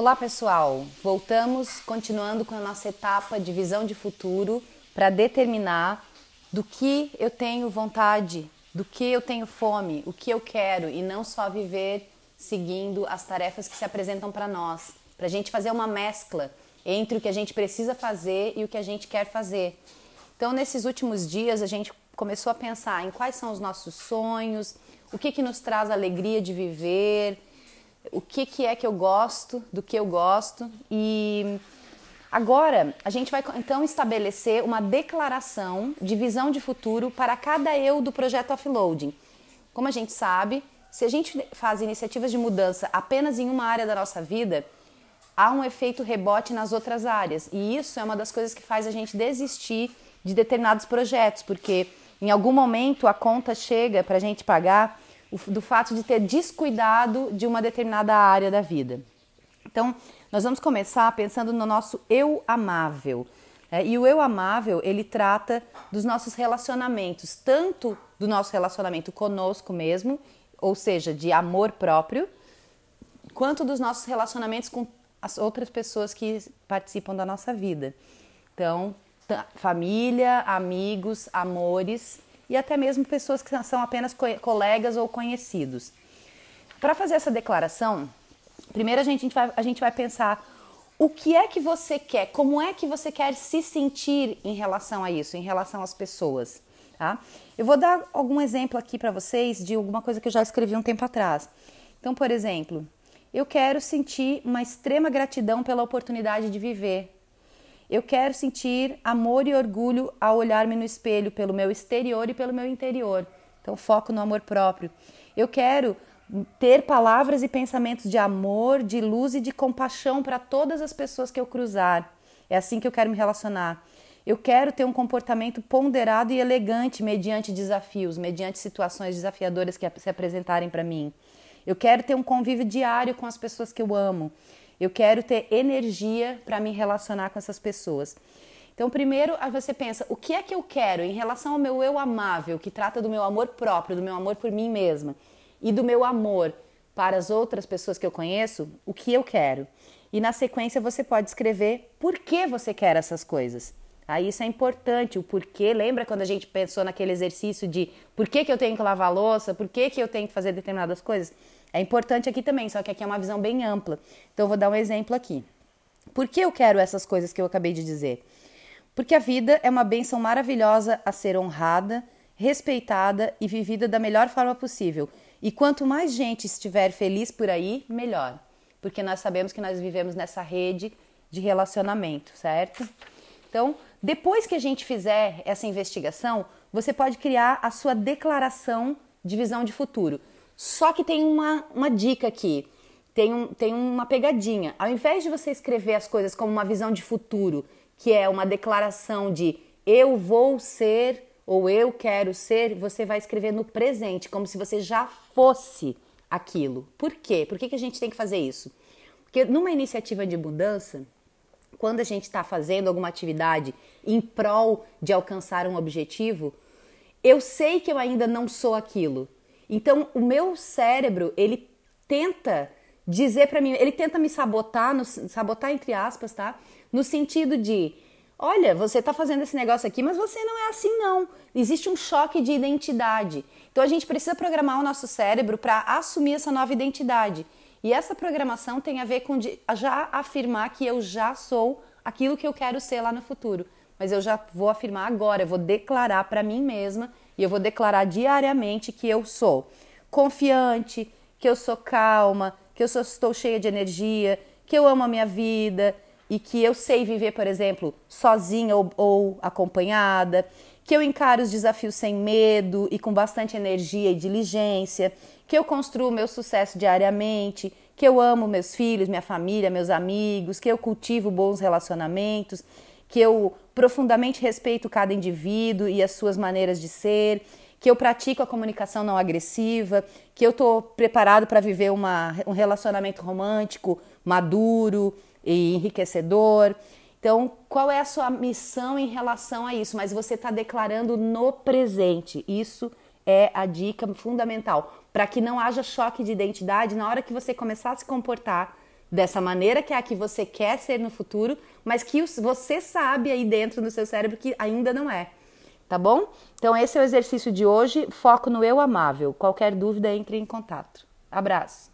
Olá, pessoal. Voltamos continuando com a nossa etapa de visão de futuro para determinar do que eu tenho vontade, do que eu tenho fome, o que eu quero e não só viver seguindo as tarefas que se apresentam para nós, para a gente fazer uma mescla entre o que a gente precisa fazer e o que a gente quer fazer. Então, nesses últimos dias, a gente começou a pensar em quais são os nossos sonhos, o que, que nos traz alegria de viver, o que, que é que eu gosto, do que eu gosto. E agora a gente vai então estabelecer uma declaração de visão de futuro para cada eu do projeto offloading. Como a gente sabe, se a gente faz iniciativas de mudança apenas em uma área da nossa vida, há um efeito rebote nas outras áreas. E isso é uma das coisas que faz a gente desistir de determinados projetos, porque em algum momento a conta chega para a gente pagar do fato de ter descuidado de uma determinada área da vida. Então, nós vamos começar pensando no nosso eu amável. É, e o eu amável, ele trata dos nossos relacionamentos, tanto do nosso relacionamento conosco mesmo, ou seja, de amor próprio, quanto dos nossos relacionamentos com as outras pessoas que participam da nossa vida. Então, família, amigos, amores e até mesmo pessoas que são apenas co colegas ou conhecidos. Para fazer essa declaração, primeiro a gente, vai, a gente vai pensar o que é que você quer, como é que você quer se sentir em relação a isso, em relação às pessoas. Tá? Eu vou dar algum exemplo aqui para vocês de alguma coisa que eu já escrevi um tempo atrás. Então, por exemplo, eu quero sentir uma extrema gratidão pela oportunidade de viver, eu quero sentir amor e orgulho ao olhar-me no espelho pelo meu exterior e pelo meu interior. Então, foco no amor próprio. Eu quero ter palavras e pensamentos de amor, de luz e de compaixão para todas as pessoas que eu cruzar. É assim que eu quero me relacionar. Eu quero ter um comportamento ponderado e elegante mediante desafios, mediante situações desafiadoras que se apresentarem para mim. Eu quero ter um convívio diário com as pessoas que eu amo. Eu quero ter energia para me relacionar com essas pessoas. Então, primeiro você pensa, o que é que eu quero em relação ao meu eu amável, que trata do meu amor próprio, do meu amor por mim mesma e do meu amor para as outras pessoas que eu conheço, o que eu quero. E na sequência você pode escrever por que você quer essas coisas. Aí isso é importante, o porquê. Lembra quando a gente pensou naquele exercício de por que, que eu tenho que lavar a louça, por que, que eu tenho que fazer determinadas coisas? É importante aqui também, só que aqui é uma visão bem ampla. Então eu vou dar um exemplo aqui. Por que eu quero essas coisas que eu acabei de dizer? Porque a vida é uma bênção maravilhosa a ser honrada, respeitada e vivida da melhor forma possível. E quanto mais gente estiver feliz por aí, melhor. Porque nós sabemos que nós vivemos nessa rede de relacionamento, certo? Então, depois que a gente fizer essa investigação, você pode criar a sua declaração de visão de futuro. Só que tem uma, uma dica aqui, tem, um, tem uma pegadinha. Ao invés de você escrever as coisas como uma visão de futuro, que é uma declaração de eu vou ser ou eu quero ser, você vai escrever no presente, como se você já fosse aquilo. Por quê? Por que, que a gente tem que fazer isso? Porque numa iniciativa de mudança, quando a gente está fazendo alguma atividade em prol de alcançar um objetivo, eu sei que eu ainda não sou aquilo. Então, o meu cérebro, ele tenta dizer para mim, ele tenta me sabotar, no, sabotar entre aspas, tá? No sentido de, olha, você tá fazendo esse negócio aqui, mas você não é assim não. Existe um choque de identidade. Então a gente precisa programar o nosso cérebro para assumir essa nova identidade. E essa programação tem a ver com já afirmar que eu já sou aquilo que eu quero ser lá no futuro. Mas eu já vou afirmar agora, eu vou declarar para mim mesma e eu vou declarar diariamente que eu sou confiante, que eu sou calma, que eu sou, estou cheia de energia, que eu amo a minha vida e que eu sei viver, por exemplo, sozinha ou, ou acompanhada, que eu encaro os desafios sem medo e com bastante energia e diligência, que eu construo meu sucesso diariamente, que eu amo meus filhos, minha família, meus amigos, que eu cultivo bons relacionamentos, que eu profundamente respeito cada indivíduo e as suas maneiras de ser, que eu pratico a comunicação não agressiva, que eu estou preparado para viver uma, um relacionamento romântico maduro e enriquecedor. Então, qual é a sua missão em relação a isso? Mas você está declarando no presente. Isso é a dica fundamental para que não haja choque de identidade na hora que você começar a se comportar dessa maneira que é a que você quer ser no futuro, mas que você sabe aí dentro do seu cérebro que ainda não é. Tá bom? Então esse é o exercício de hoje, foco no eu amável. Qualquer dúvida entre em contato. Abraço.